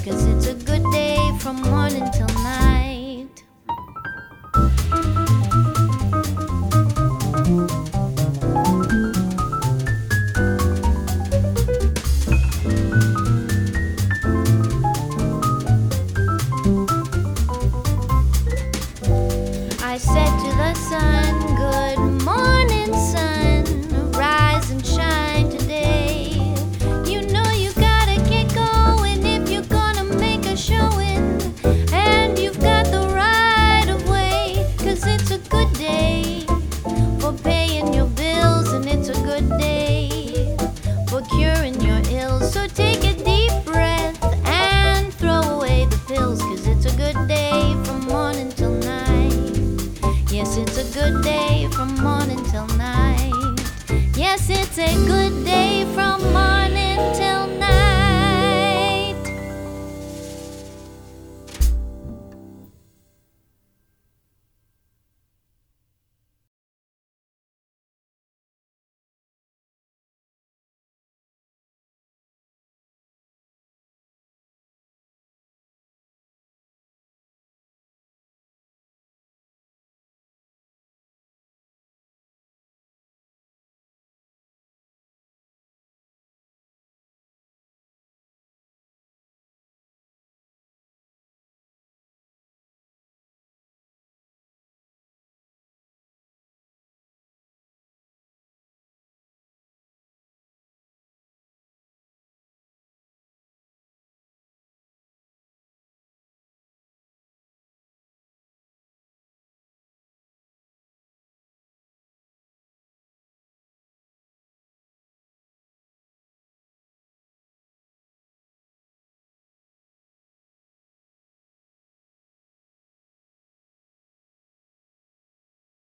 cause it's good day from morning till night. Yes, it's a good day from morning.